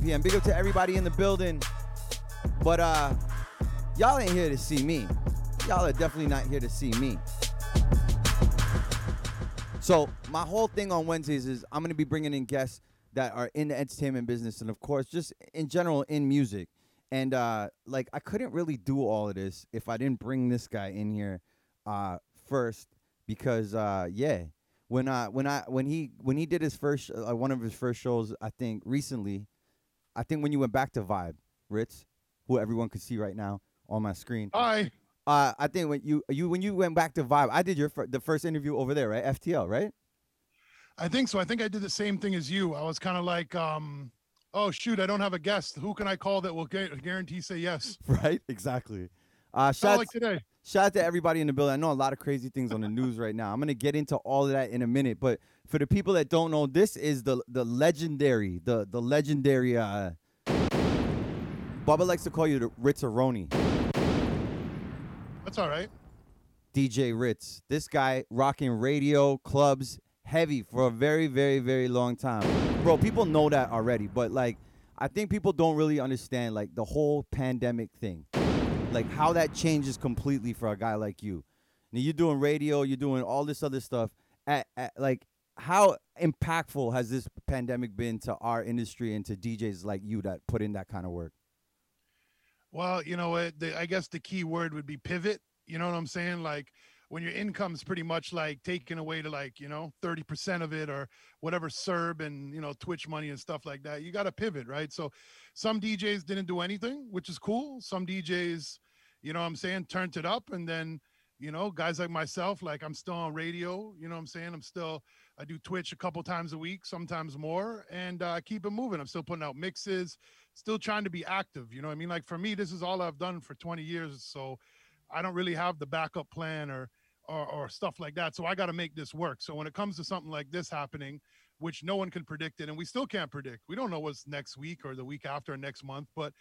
p.m. Big up to everybody in the building. But uh, y'all ain't here to see me. Y'all are definitely not here to see me. So my whole thing on Wednesdays is I'm gonna be bringing in guests that are in the entertainment business and of course just in general in music. And uh, like I couldn't really do all of this if I didn't bring this guy in here uh, first because uh, yeah, when I when I when he when he did his first uh, one of his first shows, I think recently, I think when you went back to Vibe, Ritz, who everyone can see right now on my screen. Hi. Uh, I think when you you when you went back to Vibe, I did your fir- the first interview over there, right? FTL, right? I think so. I think I did the same thing as you. I was kind of like, um, oh shoot, I don't have a guest. Who can I call that will gu- guarantee say yes? Right, exactly. Uh, shout like today. Shout out to everybody in the building. I know a lot of crazy things on the news right now. I'm gonna get into all of that in a minute. But for the people that don't know, this is the the legendary, the the legendary. Uh, Bubba likes to call you the Ritzeroni, That's all right. DJ Ritz. This guy rocking radio clubs heavy for a very very very long time, bro. People know that already, but like, I think people don't really understand like the whole pandemic thing. Like how that changes completely for a guy like you. Now you're doing radio, you're doing all this other stuff. At, at, like how impactful has this pandemic been to our industry and to DJs like you that put in that kind of work? Well, you know? The, I guess the key word would be pivot. You know what I'm saying? Like when your income's pretty much like taken away to like you know 30% of it or whatever CERB and you know Twitch money and stuff like that. You got to pivot, right? So some DJs didn't do anything, which is cool. Some DJs, you know what I'm saying, turned it up and then you know guys like myself like i'm still on radio you know what i'm saying i'm still i do twitch a couple times a week sometimes more and uh, keep it moving i'm still putting out mixes still trying to be active you know i mean like for me this is all i've done for 20 years so i don't really have the backup plan or or, or stuff like that so i got to make this work so when it comes to something like this happening which no one can predict it and we still can't predict we don't know what's next week or the week after or next month but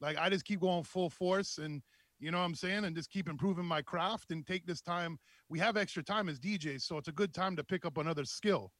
like i just keep going full force and you know what I'm saying? And just keep improving my craft and take this time. We have extra time as DJs, so it's a good time to pick up another skill.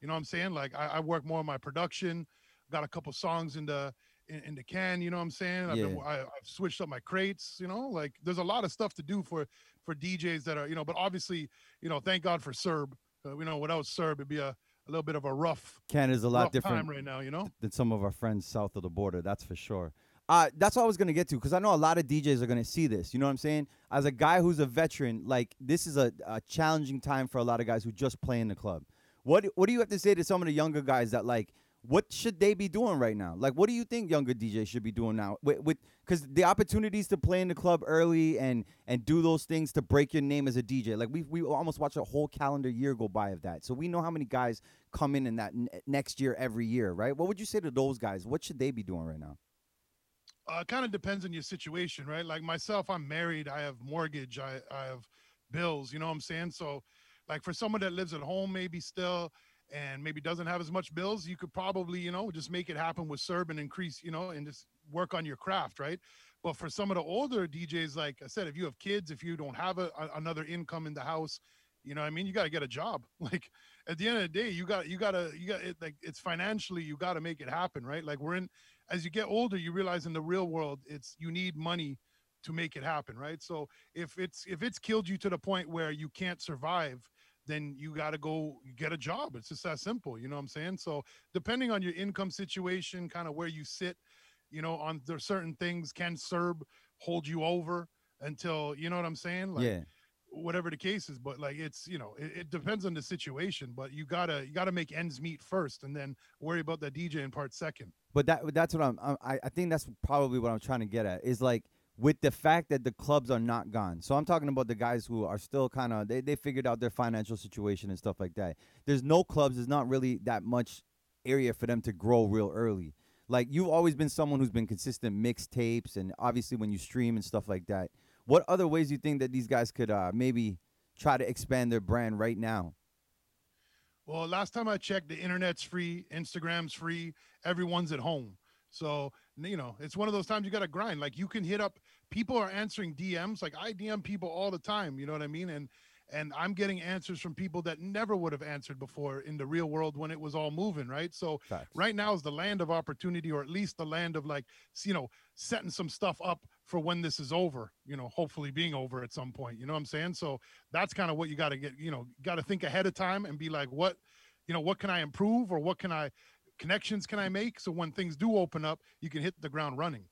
You know what I'm saying? Like I, I work more on my production, got a couple songs in the in, in the can, you know what I'm saying? I've, been, Yeah. I, I've switched up my crates, you know, like there's a lot of stuff to do for for DJs that are, you know, but obviously, you know, thank God for CERB. Uh, you know, without CERB, it'd be a, a little bit of a rough, Canada's a lot different time right now, you know? than some of our friends south of the border. That's for sure. Uh, that's what I was gonna get to because I know a lot of DJs are gonna see this. You know what I'm saying? As a guy who's a veteran, like this is a, a challenging time for a lot of guys who just play in the club. What What do you have to say to some of the younger guys that like? What should they be doing right now? Like, what do you think younger DJs should be doing now? With because the opportunities to play in the club early and and do those things to break your name as a DJ. Like we we almost watched a whole calendar year go by of that. So we know how many guys come in in that n- next year every year, right? What would you say to those guys? What should they be doing right now? uh, kind of depends on your situation, right? Like myself, I'm married, I have mortgage, I, I have bills, you know what I'm saying? So, like for someone that lives at home, maybe still, and maybe doesn't have as much bills, you could probably, you know, just make it happen with CERB and increase, you know, and just work on your craft, right? But for some of the older DJs, like I said, if you have kids, if you don't have a, a- another income in the house, you know I mean? You got to get a job. Like at the end of the day, you got, you got to, you got it, like it's financially, you got to make it happen, right? Like we're in, as you get older, you realize in the real world, it's you need money to make it happen, right? So if it's if it's killed you to the point where you can't survive, then you got to go get a job. It's just that simple, you know what I'm saying? So depending on your income situation, kind of where you sit, you know, on there certain things can CERB hold you over until you know what I'm saying? Like yeah. whatever the case is but like it's you know it, it depends on the situation but you gotta you gotta make ends meet first and then worry about the dj in part second But that that's what I'm. I I think that's probably what I'm trying to get at is like with the fact that the clubs are not gone. So I'm talking about the guys who are still kind of they they figured out their financial situation and stuff like that. There's no clubs. There's not really that much area for them to grow real early. Like you've always been someone who's been consistent mixtapes and obviously when you stream and stuff like that. What other ways do you think that these guys could uh, maybe try to expand their brand right now? well last time i checked the internet's free instagram's free everyone's at home so you know it's one of those times you gotta grind like you can hit up people are answering dms like i dm people all the time you know what i mean and and I'm getting answers from people that never would have answered before in the real world when it was all moving, right? So Facts. right now is the land of opportunity, or at least the land of like, you know, setting some stuff up for when this is over, you know, hopefully being over at some point. You know what I'm saying? So that's kind of what you got to get, you know, got to think ahead of time and be like, what, you know, what can I improve or what can I, connections can I make? So when things do open up, you can hit the ground running.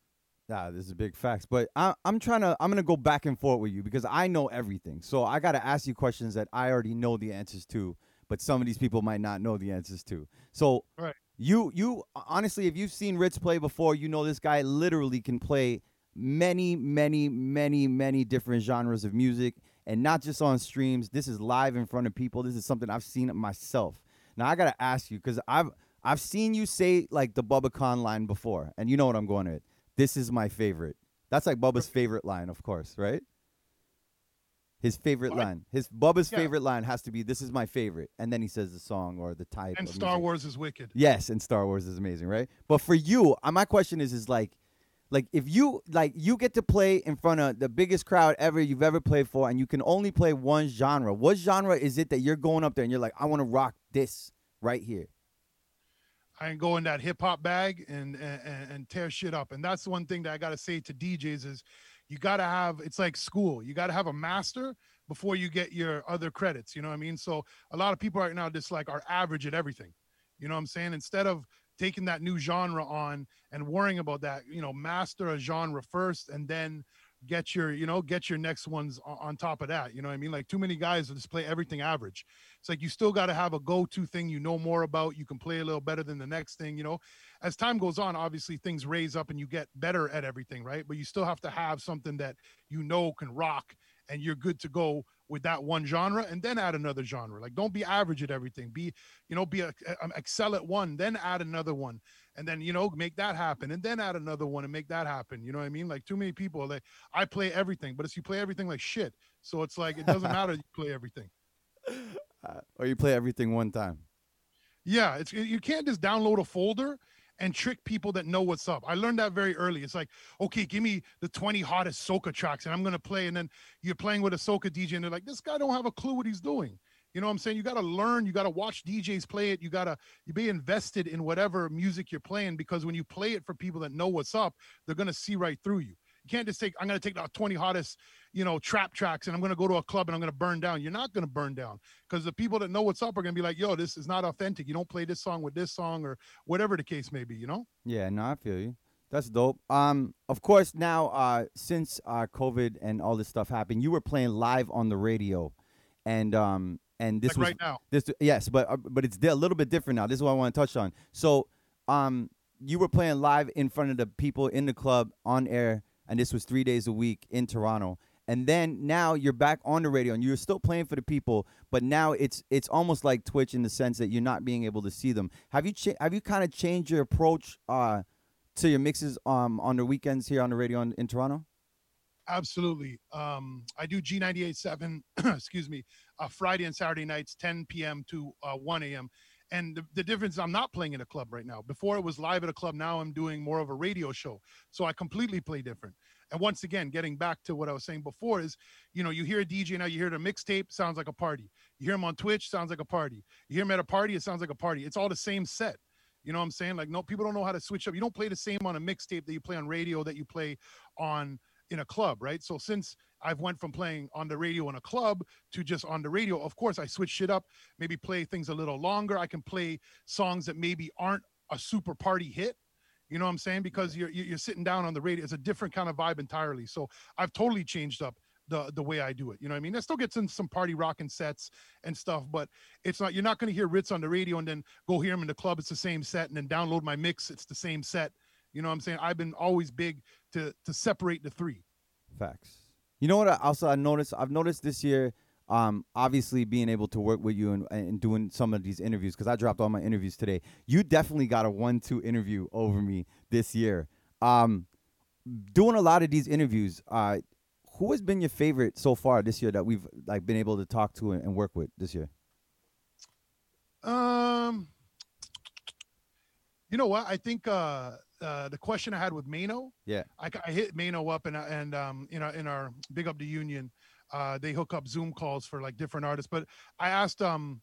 Yeah, this is big facts. But I, I'm trying to, I'm going to go back and forth with you because I know everything. So I got to ask you questions that I already know the answers to, but some of these people might not know the answers to. So Right. you, you, honestly, if you've seen Ritz play before, you know this guy literally can play many, many, many, many different genres of music and not just on streams. This is live in front of people. This is something I've seen myself. Now I got to ask you because I've, I've seen you say like the Bubba Khan line before, and you know what I'm going at. This is my favorite. That's like Bubba's favorite line, of course, right? His favorite What? line. His Bubba's Yeah. favorite line has to be "This is my favorite," and then he says the song or the type. And Star music. Wars is wicked. Yes, and Star Wars is amazing, right? But for you, uh, my question is, is like, like if you like you get to play in front of the biggest crowd ever you've ever played for, and you can only play one genre. What genre is it that you're going up there and you're like, I want to rock this right here? I can go in that hip hop bag and, and and tear shit up. And that's the one thing that I gotta say to DJs is you gotta have it's like school. You gotta have a master before you get your other credits. You know what I mean? So a lot of people right now just like are average at everything. You know what I'm saying? Instead of taking that new genre on and worrying about that, you know, master a genre first and then get your, you know, get your next ones on, top of that. You know what I mean? Like too many guys just play everything average. It's like you still got to have a go-to thing you know more about. You can play a little better than the next thing. You know, as time goes on, obviously things raise up and you get better at everything, right? But you still have to have something that you know can rock and you're good to go with that one genre and then add another genre. Like don't be average at everything. Be, you know, be a, a- um, excel at one, then add another one and then, you know, make that happen and then add another one and make that happen. You know what I mean? Like too many people like I play everything, but it's you play everything like shit. So it's like it doesn't matter you play everything. Uh, or you play everything one time? Yeah, it's you can't just download a folder and trick people that know what's up. I learned that very early. It's like, okay, give me the 20 hottest soca tracks and I'm gonna play. And then you're playing with a soca DJ and they're like, this guy don't have a clue what he's doing. You know what I'm saying? You gotta learn, you gotta watch DJs play it, you gotta you be invested in whatever music you're playing because when you play it for people that know what's up, they're gonna see right through you. You can't just take, I'm gonna take the 20 hottest, you know, trap tracks and I'm gonna go to a club and I'm gonna burn down. You're not gonna burn down because the people that know what's up are gonna be like, yo, this is not authentic. You don't play this song with this song or whatever the case may be, you know? Yeah, no, I feel you. That's dope. Um, of course, now uh, since uh, COVID and all this stuff happened, you were playing live on the radio, and um, and this like was right now. this yes, but uh, but it's a little bit different now. This is what I want to touch on. So, um, you were playing live in front of the people in the club on air, and this was three days a week in Toronto. And then now you're back on the radio, and you're still playing for the people, but now it's it's almost like Twitch in the sense that you're not being able to see them. Have you cha- have you kind of changed your approach uh, to your mixes um on the weekends here on the radio in, in Toronto? Absolutely. Um, I do G98.7, excuse me, uh, Friday and Saturday nights, 10 p.m. to uh, 1 a.m. And the, the difference, I'm not playing in a club right now. Before it was live at a club. Now I'm doing more of a radio show. So I completely play different. And once again, getting back to what I was saying before is, you know, you hear a DJ now, you hear the mixtape, sounds like a party. You hear him on Twitch, sounds like a party. You hear him at a party, it sounds like a party. It's all the same set. You know what I'm saying? Like, no, people don't know how to switch up. You don't play the same on a mixtape that you play on radio that you play on in a club, right? So since I've went from playing on the radio in a club to just on the radio, of course I switch shit up, maybe play things a little longer. I can play songs that maybe aren't a super party hit. You know what I'm saying? Because you're you're you're sitting down on the radio. It's a different kind of vibe entirely. So I've totally changed up the the way I do it. You know what I mean? I still get in some party rocking sets and stuff, but it's not you're not going to hear Ritz on the radio and then go hear him in the club. It's the same set, and then download my mix. It's the same set. You know what I'm saying? I've been always big to to separate the three. Facts. You know what? I also I noticed. I've noticed this year. Um, obviously being able to work with you and, and doing some of these interviews because I dropped all my interviews today. You definitely got a one-two interview over me this year. Um, doing a lot of these interviews. Uh, who has been your favorite so far this year that we've like been able to talk to and, and work with this year? Um, you know what? I think uh, uh, the question I had with Mano, Yeah. I, I hit Mano up and and um, you know in our big up the union. uh, they hook up Zoom calls for like different artists. But I asked um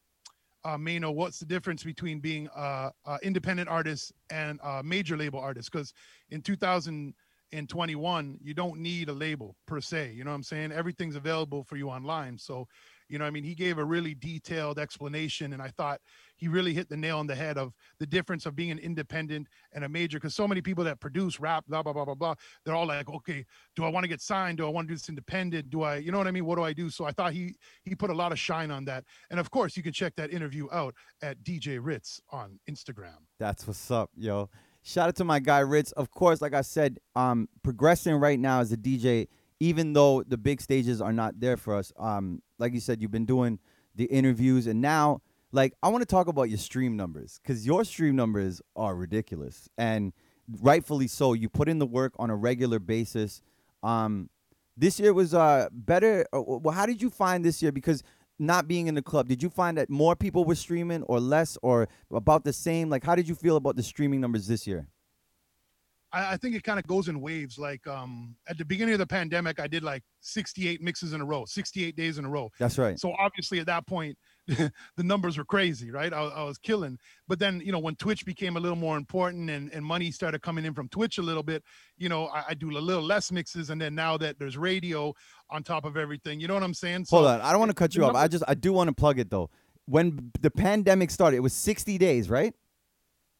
uh, Mano, what's the difference between being uh, uh independent artist and a major label artist? Because in 2021, you don't need a label per se. You know what I'm saying? Everything's available for you online. So you know, I mean, he gave a really detailed explanation, and I thought he really hit the nail on the head of the difference of being an independent and a major. Because so many people that produce rap, blah blah blah blah blah, they're all like, okay, do I want to get signed? Do I want to do this independent? Do I, you know what I mean? What do I do? So I thought he he put a lot of shine on that, and of course, you can check that interview out at DJ Ritz on Instagram. That's what's up, yo. Shout out to my guy Ritz. Of course, like I said, um, progressing right now as a DJ even though the big stages are not there for us, um, like you said, you've been doing the interviews, and now, like, I want to talk about your stream numbers because your stream numbers are ridiculous, and rightfully so. You put in the work on a regular basis. Um, this year was uh better. Uh, well, how did you find this year? Because not being in the club, did you find that more people were streaming or less or about the same? Like, how did you feel about the streaming numbers this year? I, I think it kind of goes in waves. Like um, at the beginning of the pandemic, I did like 68 mixes in a row, 68 days in a row. That's right. So obviously at that point, the numbers were crazy, right? I, I, was killing. But then, you know, when Twitch became a little more important and, and money started coming in from Twitch a little bit, you know, I, I do a little less mixes. And then now that there's radio on top of everything, you know what I'm saying? So, Hold on. I don't want to cut you off. I just, I do want to plug it though. When the pandemic started, it was 60 days, right?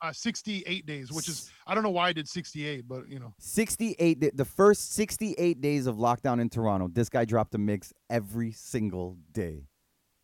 uh, 68 days, which is I don't know why I did 68, but you know. 68 the first 68 days of lockdown in Toronto, this guy dropped a mix every single day.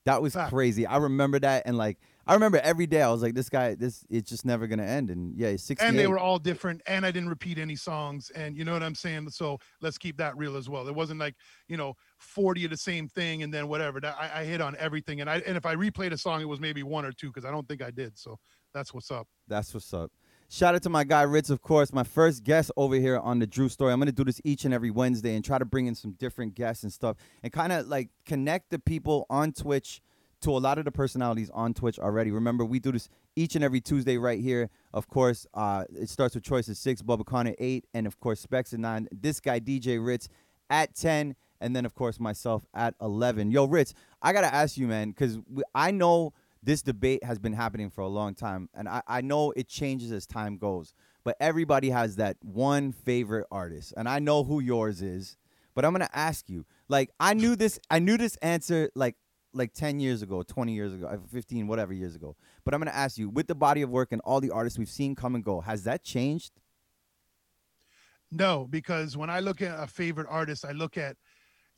That was crazy. I remember that and like I remember every day I was like this guy this it's just never going to end and yeah, 68. And they were all different and I didn't repeat any songs and you know what I'm saying? So let's keep that real as well. It wasn't like, you know, 40 of the same thing and then whatever. I, I hit on everything and I and if I replayed a song it was maybe one or two cuz I don't think I did. So that's what's up. That's what's up. Shout out to my guy Ritz, of course, my first guest over here on the Dru Story. I'm gonna do this each and every Wednesday and try to bring in some different guests and stuff, and kind of like connect the people on Twitch to a lot of the personalities on Twitch already. Remember, we do this each and every Tuesday right here. Of course, uh, it starts with Choice at six, Bubba Khan eight, and of course Specs at nine. This guy DJ Ritz at ten, and then of course myself at eleven. Yo, Ritz, I gotta ask you, man, because I know this debate has been happening for a long time, and I, I know it changes as time goes. But everybody has that one favorite artist, and I know who yours is. But I'm gonna ask you, like, I knew this, I knew this answer, like, like 10 years ago, 20 years ago, uh, 15, whatever years ago. But I'm gonna ask you, with the body of work and all the artists we've seen come and go, has that changed? No, because when I look at a favorite artist, I look at,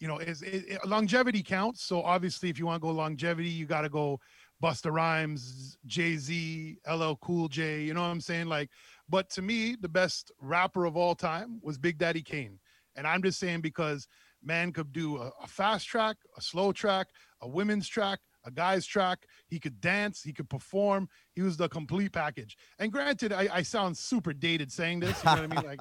you know, is it, it, longevity counts. So obviously, if you want to go longevity, you got to go Busta Rhymes, Jay Z, LL Cool J. You know what I'm saying? Like, but to me, the best rapper of all time was Big Daddy Kane. And I'm just saying because man could do a, a fast track, a slow track, a women's track, a guy's track. He could dance, he could perform. He was the complete package. And granted, I, I sound super dated saying this. You know what I mean? Like,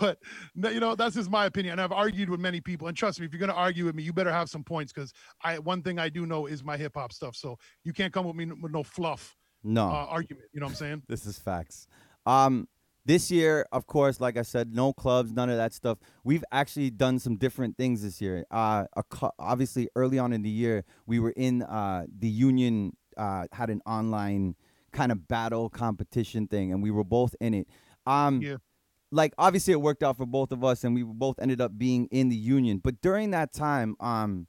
but you know that's just my opinion and i've argued with many people and trust me if you're going to argue with me you better have some points because i one thing i do know is my hip-hop stuff so you can't come with me with no fluff no. uh, argument you know what i'm saying? This is facts. Um this year of course like i said no clubs none of that stuff. We've actually done some different things this year. Uh obviously early on in the year we were in uh the union uh had an online kind of battle competition thing and we were both in it. Um yeah like obviously it worked out for both of us and we both ended up being in the union but during that time um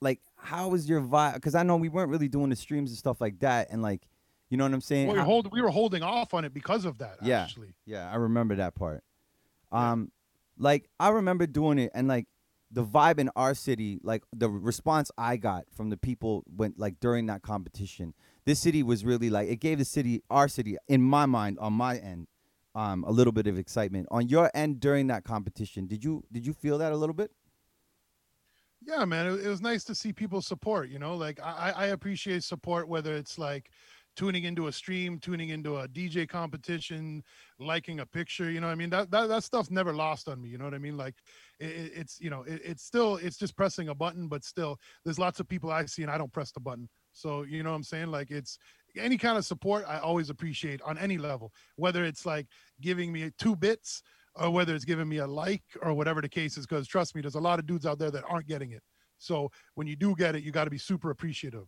like how was your vibe because i know we weren't really doing the streams and stuff like that and like you know what i'm saying well, we, hold, we were holding off on it because of that yeah actually. yeah i remember that part um yeah. like i remember doing it and like the vibe in our city like the response i got from the people went like during that competition this city was really like it gave the city our city in my mind on my end um, a little bit of excitement on your end during that competition. Did you did you feel that a little bit? Yeah, man, it, it was nice to see people support. You know, like I, I appreciate support whether it's like tuning into a stream, tuning into a DJ competition, liking a picture. You know, I mean that that that stuff's never lost on me. You know what I mean? Like it, it's you know it, it's still it's just pressing a button, but still there's lots of people I see and I don't press the button. So you know what I'm saying? Like it's any kind of support I always appreciate on any level, whether it's like giving me two bits or whether it's giving me a like or whatever the case is. Because trust me, there's a lot of dudes out there that aren't getting it. So when you do get it, you got to be super appreciative.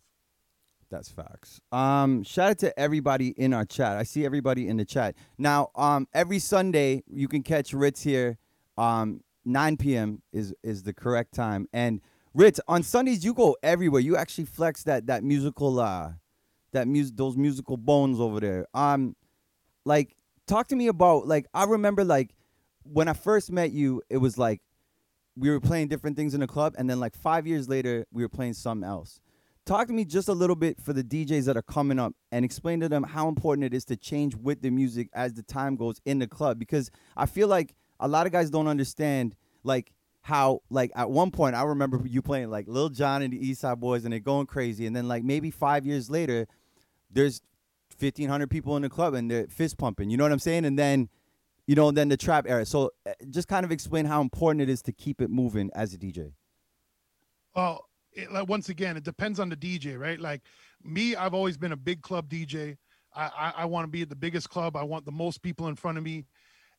That's facts. Um, shout out to everybody in our chat. I see everybody in the chat. Now, um, every Sunday you can catch Ritz here. Um, 9 p.m. is is the correct time. And Ritz, on Sundays you go everywhere. You actually flex that that musical uh that music those musical bones over there. Um, like talk to me about like I remember like when I first met you, it was like we were playing different things in the club, and then like five years later, we were playing something else. Talk to me just a little bit for the DJs that are coming up and explain to them how important it is to change with the music as the time goes in the club because I feel like a lot of guys don't understand like how like at one point I remember you playing like Lil Jon and the East Side Boys and they're going crazy and then like maybe five years later there's fifteen hundred people in the club and they're fist pumping. You know what I'm saying? And then you know, then the trap era. So uh, just kind of explain how important it is to keep it moving as a DJ. Well, it, like, once again, it depends on the DJ, right? Like me, I've always been a big club DJ. I, I, I want to be at the biggest club. I want the most people in front of me.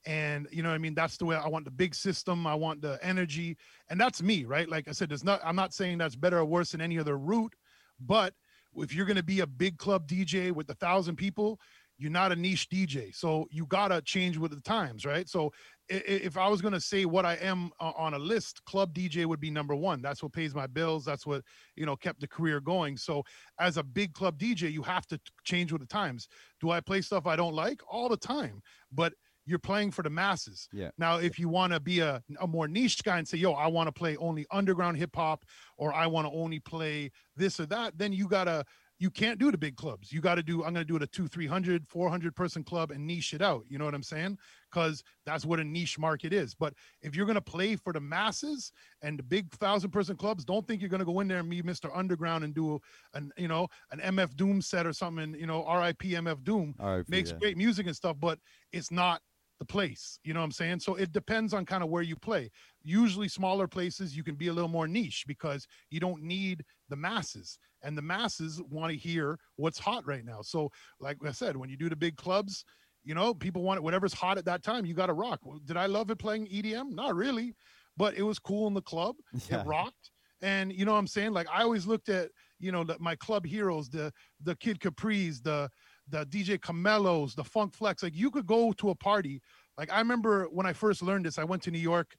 And you know, I mean, that's the way I want the big system. I want the energy, and that's me, right? Like I said, there's not. I'm not saying that's better or worse than any other route, but if you're going to be a big club DJ with a thousand people, you're not a niche DJ. So you gotta change with the times, right? So if I was gonna say what I am uh, on a list, club DJ would be number one. That's what pays my bills. That's what you know kept the career going. So as a big club DJ, you have to change with the times. Do I play stuff I don't like all the time? But you're playing for the masses. Yeah. Now, if you want to be a, a more niche guy and say, yo, I want to play only underground hip hop or I want to only play this or that, then you gotta you can't do the big clubs. You got to do, I'm going to do it a two, 300, 400 person club and niche it out. You know what I'm saying? Because that's what a niche market is. But if you're going to play for the masses and the big thousand person clubs, don't think you're going to go in there and be Mr. Underground and do an, you know, an MF Doom set or something, and, you know, RIP MF Doom RIP, makes yeah. great music and stuff, but it's not the place. You know what I'm saying? So it depends on kind of where you play. Usually smaller places you can be a little more niche because you don't need the masses and the masses want to hear what's hot right now. So like I said, when you do the big clubs, you know, people want it whatever's hot at that time, you got to rock. Did I love it playing EDM? Not really, but it was cool in the club. Yeah. It rocked. And you know what I'm saying? Like I always looked at, you know, the, my club heroes, the the Kid Capri's, the the DJ Camilos, the Funk Flex. Like you could go to a party. Like I remember when I first learned this, I went to New York,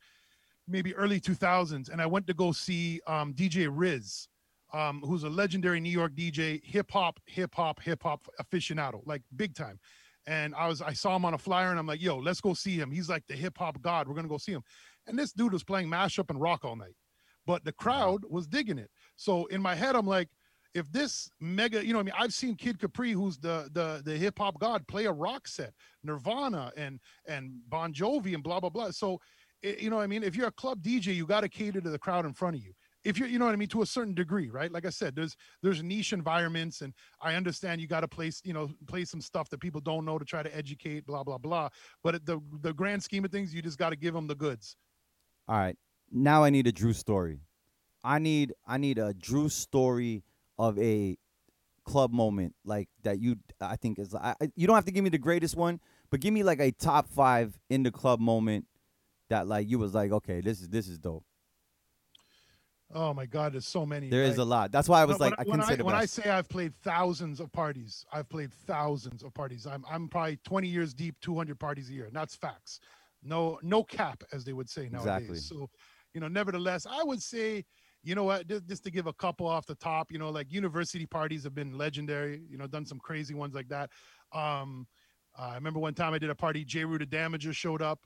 maybe early 2000s, and I went to go see um, DJ Riz, um, who's a legendary New York DJ, hip hop, hip hop, hip hop aficionado, like big time. And I was, I saw him on a flyer, and I'm like, yo, let's go see him. He's like the hip hop god. We're gonna go see him. And this dude was playing mashup and rock all night, but the crowd was digging it. So in my head, I'm like, if this mega, you know, I mean, I've seen Kid Capri, who's the the the hip hop god, play a rock set, Nirvana and and Bon Jovi and blah blah blah. So, it, you know, I mean, if you're a club DJ, you got to cater to the crowd in front of you. If you're, you know what I mean, to a certain degree, right? Like I said, there's there's niche environments, and I understand you got to place, you know, play some stuff that people don't know to try to educate, blah blah blah. But the the grand scheme of things, you just got to give them the goods. All right. Now I need a Dru story. I need I need a Dru story of a club moment like that you I think is I, you don't have to give me the greatest one, but give me like a top 5 in the club moment that like you was like, okay, this is this is dope. Oh my God, there's so many. There is like- a lot. That's why I was when, like I when couldn't say the when I say I've played thousands of parties, I've played thousands of parties. I'm I'm probably 20 years deep, 200 parties a year. And that's facts. No no cap, as they would say nowadays. Exactly. So, you know, nevertheless, I would say, you know what, just, just to give a couple off the top, you know, like university parties have been legendary. You know, done some crazy ones like that. Um, I remember one time I did a party. J. The Damager showed up.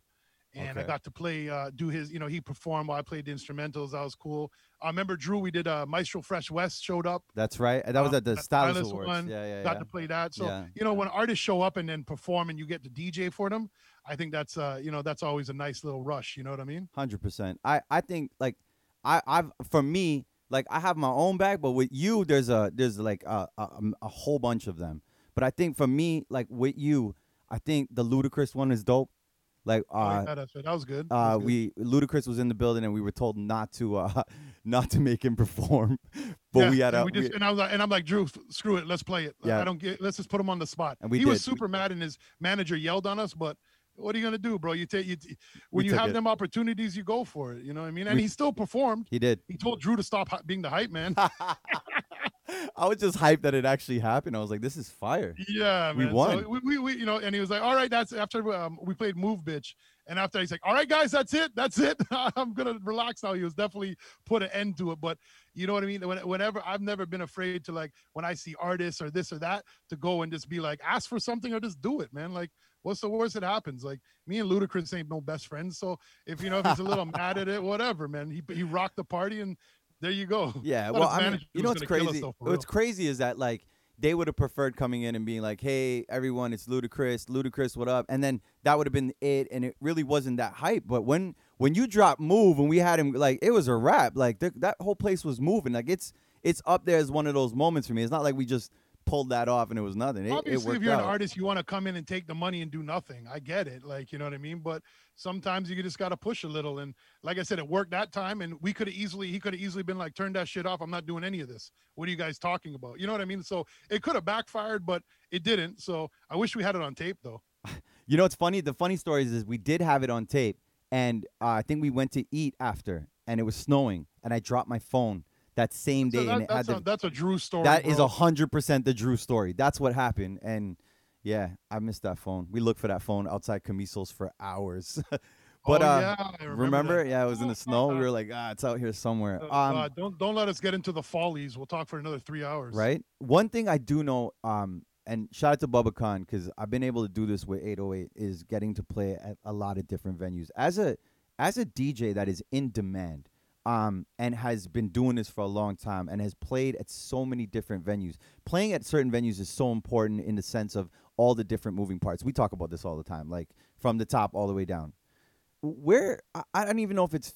And I got to play, uh, do his, you know, he performed while I played the instrumentals. That was cool. I remember Dru. We did uh, Maestro Fresh Wes showed up. That's right. That was Um, at the that Stylus Awards. one, yeah, yeah, got yeah. to play that. So Yeah. you know, when artists show up and then perform, and you get to DJ for them, I think that's uh, you know, that's always a nice little rush. You know what I mean? Hundred percent. I I think like I I've for me like I have my own bag, but with you there's a there's like a a, a whole bunch of them. But I think for me like with you, I think the Ludacris one is dope. Like Oh, yeah, uh. that's, that was good. That Uh, was good. we Ludacris was in the building and we were told not to uh not to make him perform, but Yeah, we had a we just, we- and I was like, and I'm like, Dru, screw it, let's play it. Yeah. I don't get. Let's just put him on the spot. And we he was did. super mad, and his manager yelled on us, but what are you gonna do, bro? You take you t- when We you have it. them opportunities, you go for it. You know what I mean? And We- he still performed. He did. He told Dru to stop being the hype man. I was just hyped that it actually happened. I was like, this is fire. Yeah, We man. won. So we, we, we, you know, and he was like, "All right, that's after um, we played Move Bitch." And after he's like, "All right, guys, that's it, that's it. I'm gonna relax now." He was definitely put an end to it. But you know what I mean? When, whenever I've never been afraid to like when I see artists or this or that to go and just be like, ask for something or just do it, man. Like, what's the worst that happens? Like me and Ludacris ain't no best friends, so if you know if he's a little mad at it, whatever, man. He he rocked the party and there you go. Yeah, well, I mean, you know what's gonna kill us, crazy? though, What's crazy is that like they would have preferred coming in and being like, "Hey, everyone, it's Ludacris, Ludacris, what up?" And then that would have been it, and it really wasn't that hype. But when when you drop Move and we had him, like it was a wrap. Like th- that whole place was moving. Like it's it's up there as one of those moments for me. It's not like we just pulled that off and it was nothing. It, it Obviously, worked if you're out. an artist, you want to come in and take the money and do nothing. I get it, like you know what I mean. But sometimes you just got to push a little. And like I said, it worked that time, and we could have easily, he could have easily been like, "Turn that shit off. I'm not doing any of this. What are you guys talking about?" You know what I mean? So it could have backfired, but it didn't. So I wish we had it on tape, though. You know what's funny? The funny story is, is we did have it on tape, and uh, I think we went to eat after, and it was snowing, and I dropped my phone that same So day, that- and that's, the a, that's a Dru story. That is bro. a hundred percent the Dru story. That's what happened, and yeah, I missed that phone. We looked for that phone outside Camiso's for hours. but oh, uh, yeah, I remember, that. yeah, it was in the snow. We were like, ah, it's out here somewhere. Uh, Um, uh, don't don't let us get into the follies. We'll talk for another three hours. right. One thing I do know, um, and shout out to Bubba Khan because I've been able to do this with 808 is getting to play at a lot of different venues as a as a DJ that is in demand. Um, and has been doing this for a long time and has played at so many different venues. Playing at certain venues is so important in the sense of all the different moving parts. We talk about this all the time, like from the top all the way down. Where I, I don't even know if it's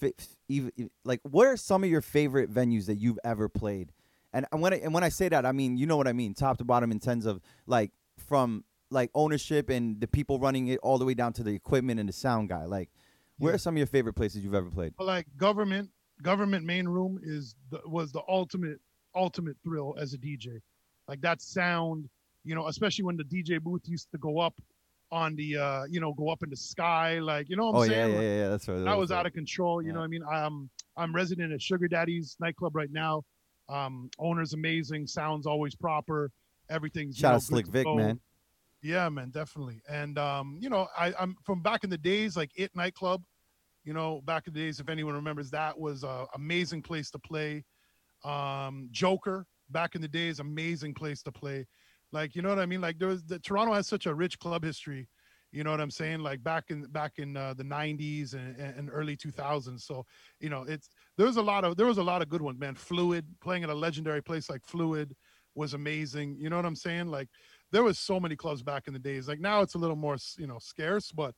even like what are some of your favorite venues that you've ever played? And when I, and when I say that, I mean you know what I mean, top to bottom in terms of like from like ownership and the people running it all the way down to the equipment and the sound guy. Like, where Yeah. are some of your favorite places you've ever played? Like government government main room is the, was the ultimate ultimate thrill as a DJ. Like that sound, you know, especially when the DJ booth used to go up on the uh, you know, go up in the sky, like you know what I'm oh saying? yeah, Like, yeah, yeah. That's right. That was out of control. You Yeah. know what I mean? I'm I'm resident at Sugar Daddy's nightclub right now. Um, owner's amazing, sounds always proper, everything's you Shout know, out Slick Vic, go. man. Yeah, man, definitely. And um, you know, I, I'm from back in the days, like It nightclub. You know, back in the days, if anyone remembers, that was a amazing place to play. Um, Joker, back in the days, amazing place to play. Like, you know what I mean? Like, there was the Toronto has such a rich club history. You know what I'm saying? Like back in back in uh, the 90s and, and early 2000s. So, you know, it's there was a lot of there was a lot of good ones, man. Fluid playing at a legendary place like Fluid was amazing. You know what I'm saying? Like there was so many clubs back in the days. Like now it's a little more, you know, scarce, but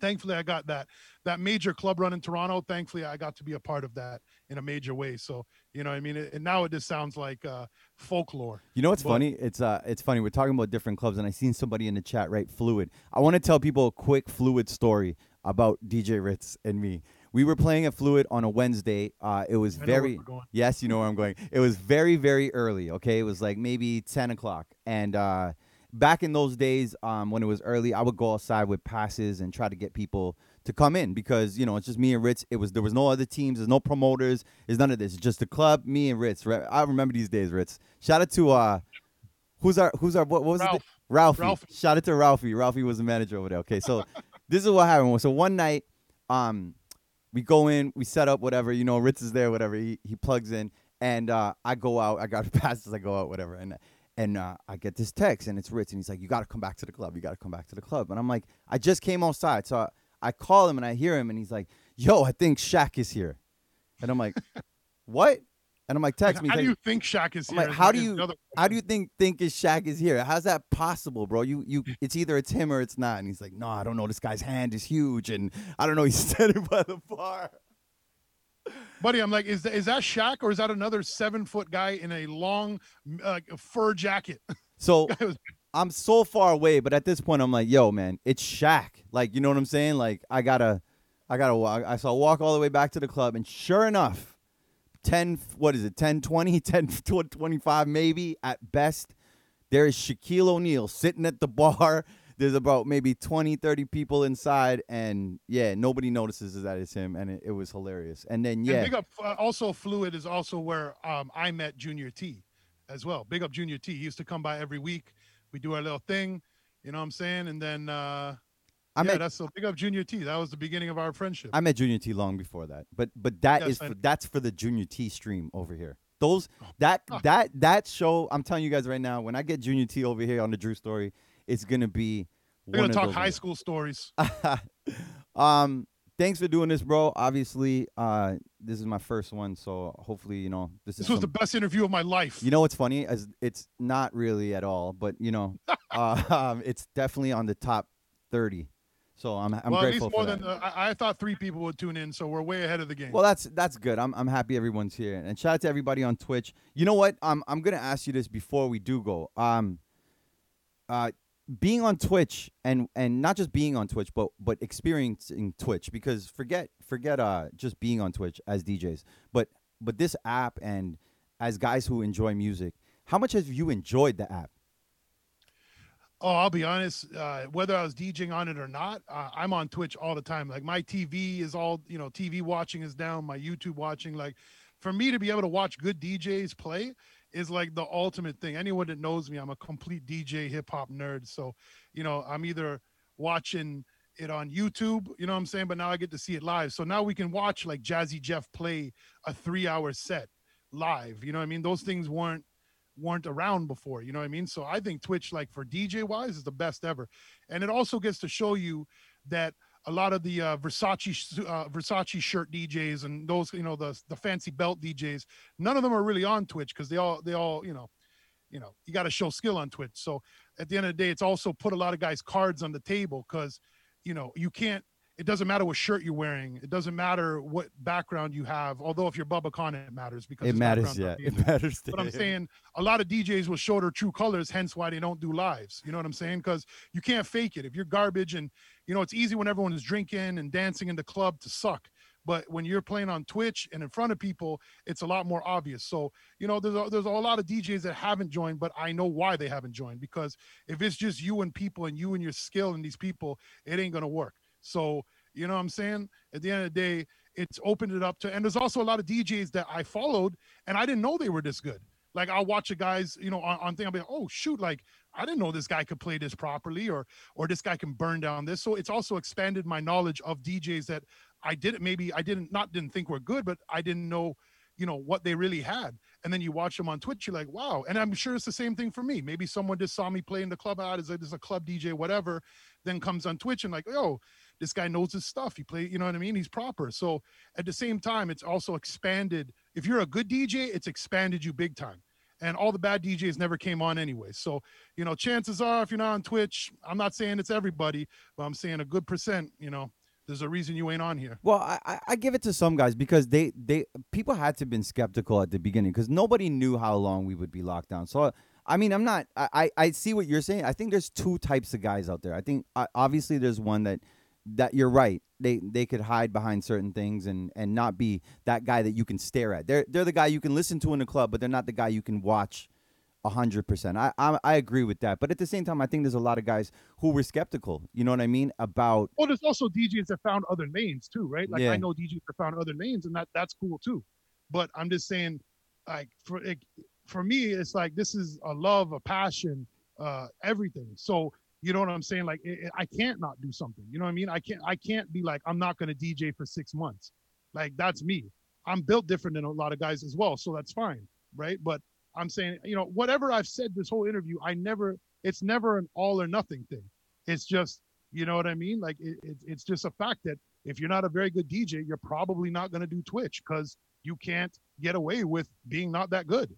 thankfully I got that that major club run in Toronto. Thankfully I got to be a part of that in a major way. So, you know, what I mean, it, and now it just sounds like uh folklore. You know what's But- funny? It's uh, it's funny. We're talking about different clubs, and I seen somebody in the chat right fluid. I want to tell people a quick fluid story about DJ Ritz and me. We were playing at Fluid on a Wednesday. Uh, it was I know where very yes, you know where I'm going. It was very very early. Okay, it was like maybe ten o'clock, and uh, back in those days, um, when it was early, I would go outside with passes and try to get people to come in because you know it's just me and Ritz. It was there was no other teams, there's no promoters, there's none of this. It's just the club, me and Ritz. I remember these days, Ritz. Shout out to uh, who's our who's our what, what was it? Ralph. Ralphie. Ralphie. Shout out to Ralphie. Ralphie was the manager over there. Okay, so this is what happened. So one night, um, we go in, we set up whatever. You know, Ritz is there, whatever. He he plugs in, and uh, I go out. I got passes. I go out, whatever, and. And uh, I get this text, and it's Ritz, and he's like, "You got to come back to the club. You got to come back to the club." And I'm like, "I just came outside, so I, I call him, and I hear him, and he's like, "Yo, I think Shaq is here," and I'm like, "What?" And I'm like, "Text me." How do you think Shaq is I'm here? like, how do you- how do you think think is Shaq is here? How's that possible, bro? You you it's either it's him or it's not. And he's like, no, I don't know. This guy's hand is huge, and I don't know. He's standing by the bar. Buddy? I'm like, is that, is that Shaq or is that another seven foot guy in a long uh, fur jacket? So was- I'm so far away, but at this point, I'm like, yo, man, it's Shaq. Like, you know what I'm saying? Like, I gotta, I gotta walk. I saw walk all the way back to the club, and sure enough, 10, what is it, 10, 20, 10, 25 maybe at best, there is Shaquille O'Neal sitting at the bar. There's about maybe 20, 30 people inside, and yeah, nobody notices that it's him, and it, it was hilarious. And then yeah, And big up. Uh, also, Fluid is also where um, I met Junior T, as well. Big up Junior T. He used to come by every week. We do our little thing. You know what I'm saying? And then uh, I yeah, met that's so big up Junior T. That was the beginning of our friendship. I met Junior T long before that, but but that Yes, is for, that's for the Junior T stream over here. Those that Oh. that that show, I'm telling you guys right now, when I get Junior T over here on the Dru Story, it's gonna be. We're gonna talk high ones. school stories. um, thanks for doing this, bro. Obviously, uh, this is my first one, so hopefully, you know, this, This is was the best interview of my life. You know what's funny? As it's not really at all, but you know, uh, um, it's definitely on the top thirty. So I'm I'm well, at grateful least more than uh, I, I thought three people would tune in, so we're way ahead of the game. Well, that's that's good. I'm I'm happy everyone's here, and shout out to everybody on Twitch. You know what? I'm I'm gonna ask you this before we do go. Um, uh, being on Twitch and and not just being on Twitch, but but experiencing Twitch because forget forget uh just being on Twitch as DJs, but but this app and as guys who enjoy music, how much have you enjoyed the app? Oh, I'll be honest. Uh, whether I was DJing on it or not, uh, I'm on Twitch all the time. Like my TV is all, you know, TV watching is down. My YouTube watching, like, for me to be able to watch good DJs play is like the ultimate thing. Anyone that knows me, I'm a complete DJ hip hop nerd. So, you know, I'm either watching it on YouTube, you know what I'm saying? But now I get to see it live. So now we can watch like Jazzy Jeff play a three hour set live. You know what I mean? Those things weren't weren't around before. You know what I mean? So I think Twitch, like for DJ wise, is the best ever, and it also gets to show you that a lot of the uh, Versace uh, Versace shirt DJs and those you know the the fancy belt DJs, none of them are really on Twitch because they all they all you know. You know, you got to show skill on Twitch. So at the end of the day, it's also put a lot of guys' cards on the table because, you know, you can't. It doesn't matter what shirt you're wearing. It doesn't matter what background you have. Although if you're Bubba Khan, it matters because It matters, yeah. It matters. to but I'm him. saying a lot of DJs will show their true colors, hence why they don't do lives. You know what I'm saying? Because you can't fake it. If you're garbage and you know it's easy when everyone is drinking and dancing in the club to suck. But when you're playing on Twitch and in front of people, it's a lot more obvious. So, you know, there's a, there's a lot of DJs that haven't joined, but I know why they haven't joined because if it's just you and people and you and your skill and these people, it ain't going to work. So, you know what I'm saying? At the end of the day, it's opened it up to, and there's also a lot of DJs that I followed and I didn't know they were this good. Like I'll watch a guys, you know, on, on thing, I'll be like, oh shoot, like I didn't know this guy could play this properly or or this guy can burn down this. So it's also expanded my knowledge of DJs that I didn't maybe I didn't not didn't think were good, but I didn't know, you know, what they really had. And then you watch them on Twitch, you're like, wow. And I'm sure it's the same thing for me. Maybe someone just saw me play in the club out as a, as a club DJ, whatever, then comes on Twitch and like, oh, this guy knows his stuff. He play, you know what I mean? He's proper. So at the same time, it's also expanded. If you're a good DJ, it's expanded you big time. And all the bad DJs never came on anyway. So, you know, chances are if you're not on Twitch, I'm not saying it's everybody, but I'm saying a good percent, you know, there's a reason you ain't on here. Well, I, I- give it to some guys because they, they people had to have been skeptical at the beginning because nobody knew how long we would be locked down. So I mean, I'm not. I, I see what you're saying. I think there's two types of guys out there. I think obviously there's one that that you're right. They they could hide behind certain things and and not be that guy that you can stare at. They're they're the guy you can listen to in the club, but they're not the guy you can watch. a hundred percent. I, I I agree with that, but at the same time, I think there's a lot of guys who were skeptical. You know what I mean about Well, there's also DJs that found other lanes too, right? Like Yeah. I know DJs that found other lanes, and that that's cool too. But I'm just saying, like for like, for me, it's like this is a love, a passion, uh, everything. So you know what I'm saying? Like it, it- I can't not do something. You know what I mean? I can't I can't be like I'm not going to DJ for six months. Like that's me. I'm built different than a lot of guys as well, so that's fine, right? But I'm saying, you know, whatever I've said this whole interview, I never. It's never an all or nothing thing. It's just you know what I mean? Like it, it, it's just a fact that if you're not a very good DJ, you're probably not going to do Twitch because you can't get away with being not that good.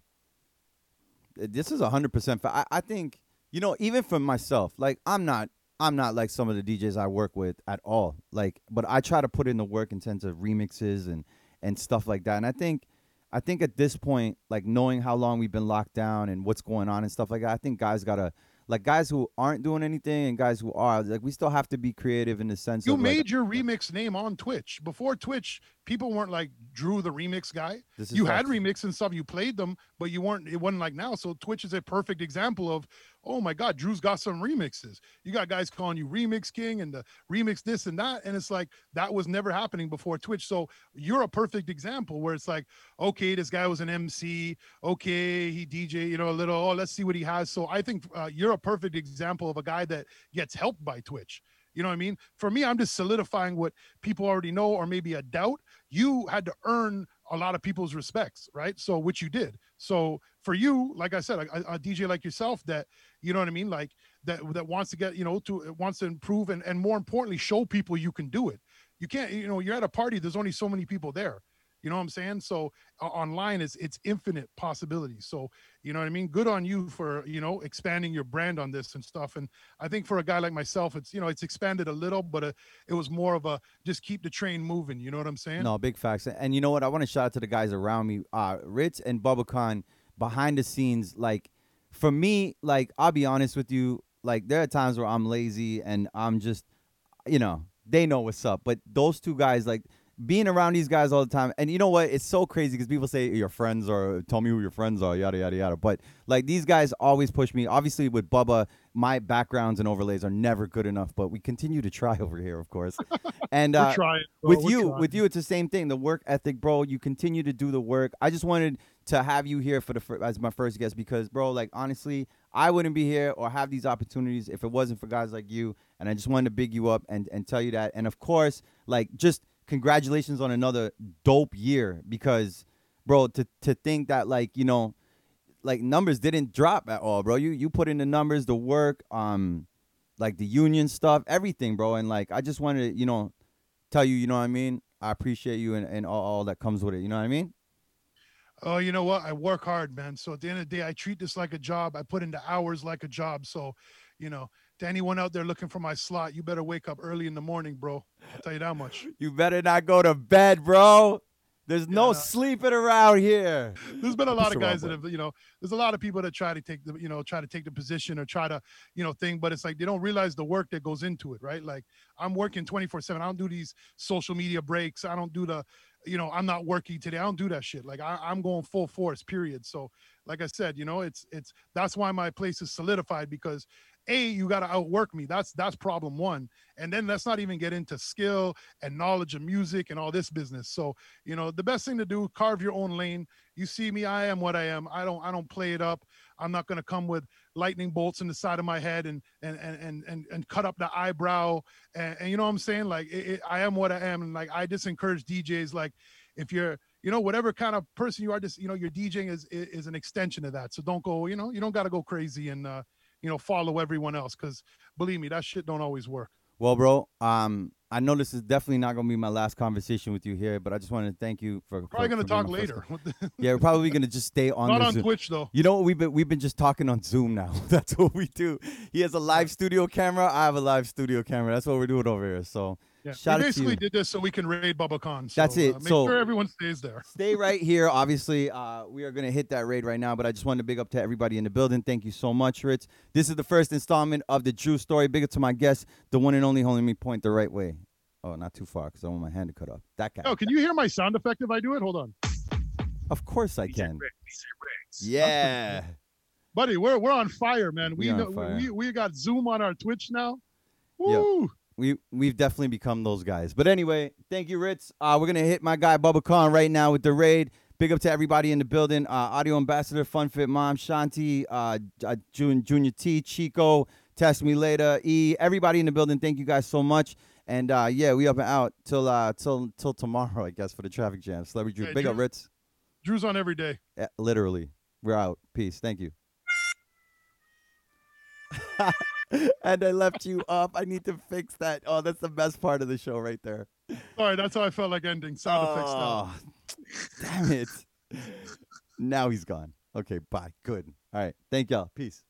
this is a hundred percent. I, I think you know even for myself, like I'm not I'm not like some of the DJs I work with at all. Like, but I try to put in the work in terms of remixes and and stuff like that. And I think I think at this point, like knowing how long we've been locked down and what's going on and stuff like that, I think guys gotta like guys who aren't doing anything and guys who are like we still have to be creative in the sense You of like, made your remix name on Twitch. Before Twitch, people weren't like Dru the remix guy. You had remix and stuff, you played them, but you weren't it wasn't like now. So Twitch is a perfect example of oh my God, Dru's got some remixes. You got guys calling you Remix King and the remix this and that. And it's like that was never happening before Twitch. So you're a perfect example where it's like, okay, this guy was an MC. Okay, he DJ, you know, a little, oh, let's see what he has. So I think uh, you're a perfect example of a guy that gets helped by Twitch. You know what I mean? For me, I'm just solidifying what people already know or maybe a doubt. You had to earn a lot of people's respects, right? So which you did. So for you, like I said, a, a, DJ like yourself that you know what I mean, like that that wants to get you know to wants to improve and and more importantly show people you can do it. You can't you know you're at a party. There's only so many people there. You know what I'm saying? So uh, online is it's infinite possibilities. So you know what I mean? Good on you for you know expanding your brand on this and stuff. And I think for a guy like myself, it's you know it's expanded a little, but uh, it was more of a just keep the train moving. You know what I'm saying? No, big facts. And you know what? I want to shout out to the guys around me, uh, Ritz and Bubba Khan, behind the scenes. Like for me, like I'll be honest with you, like there are times where I'm lazy and I'm just, you know, they know what's up. But those two guys, like being around these guys all the time, and you know what? It's so crazy because people say your friends or tell me who your friends are, yada yada yada. But like these guys always push me. Obviously, with Bubba, my backgrounds and overlays are never good enough, but we continue to try over here, of course. And uh, trying, with We're you, trying. with you, it's the same thing. The work ethic, bro. You continue to do the work. I just wanted to have you here for the fir- as my first guest because, bro, like honestly, I wouldn't be here or have these opportunities if it wasn't for guys like you. And I just wanted to big you up and and tell you that. And of course, like just congratulations on another dope year because, bro, to to think that like you know, like numbers didn't drop at all, bro. You you put in the numbers, the work, um, like the union stuff, everything, bro. And like I just wanted to, you know, tell you, you know what I mean. I appreciate you and, and all, all that comes with it. You know what I mean? Oh, you know what? I work hard, man. So at the end of the day, I treat this like a job. I put into hours like a job. So, you know, to anyone out there looking for my slot, you better wake up early in the morning, bro. I'll tell you that much. You better not go to bed, bro. There's no Yeah. sleeping around here. There's been a lot That's of guys that have, you know, there's a lot of people that try to take the, you know, try to take the position or try to, you know, thing, but it's like they don't realize the work that goes into it, right? Like I'm working 24 seven. I don't do these social media breaks. I don't do the, you know, I'm not working today. I don't do that shit. Like I, I'm going full force, period. So, like I said, you know, it's, it's, that's why my place is solidified because a, you got to outwork me. That's, that's problem one. And then let's not even get into skill and knowledge of music and all this business. So, you know, the best thing to do, carve your own lane. You see me, I am what I am. I don't, I don't play it up. I'm not going to come with lightning bolts in the side of my head and and and and and, cut up the eyebrow and, and you know what I'm saying? Like it, it- I am what I am and like I just encourage DJs like if you're you know whatever kind of person you are just you know your DJing is is is an extension of that. So don't go you know you don't got to go crazy and uh you know follow everyone else because believe me that shit don't always work. Well, bro, um, I know this is definitely not gonna be my last conversation with you here, but I just wanted to thank you for probably gonna talk later. Yeah, we're probably gonna just stay on not on Zoom. Twitch though You know what? We've been we've been just talking on Zoom now. That's what we do. He has a live studio camera. I have a live studio camera. That's what we're doing over here. So yeah shout we basically did this so we can raid Bubba Khan so, That's it. uh, make So- sure everyone stays there stay right here. Obviously, uh, we are gonna hit that raid right now. But I just wanted to big up to everybody in the building. Thank you so much, Ritz. This is the first installment of the Dru story. Big up to my guest, the one and only holding me point the right way. Oh, not too far because I want my hand to cut off. That guy. oh can you hear my sound effect if I do it hold on Of course I can. Yeah. buddy we're we're on fire man We we on know fire. we we got zoom on our twitch now Yeah. Woo! We we've definitely become those guys. But anyway, thank you, Ritz. Uh, we're gonna hit my guy Bubba Khan right now with the raid. Big up to everybody in the building. Uh, Audio Ambassador, Fun Fit Mom, Shanti, uh, uh, Jun- Junior T, Chico, Test Me Later, E, everybody in the building. Thank you guys so much. And uh, yeah, we up and out till uh, till till tomorrow, I guess, for the traffic jam. Celebrity Dru. Yeah, Big up, Ritz. Dru's on every day Yeah, literally, we're out. Peace. Thank you. and I left you up. I need to fix that. Oh, that's the best part of the show right there. sorry that's how i felt like ending sound effects now Oh, Damn it. now he's gone. Okay, bye. Good. All right. Thank y'all. Peace.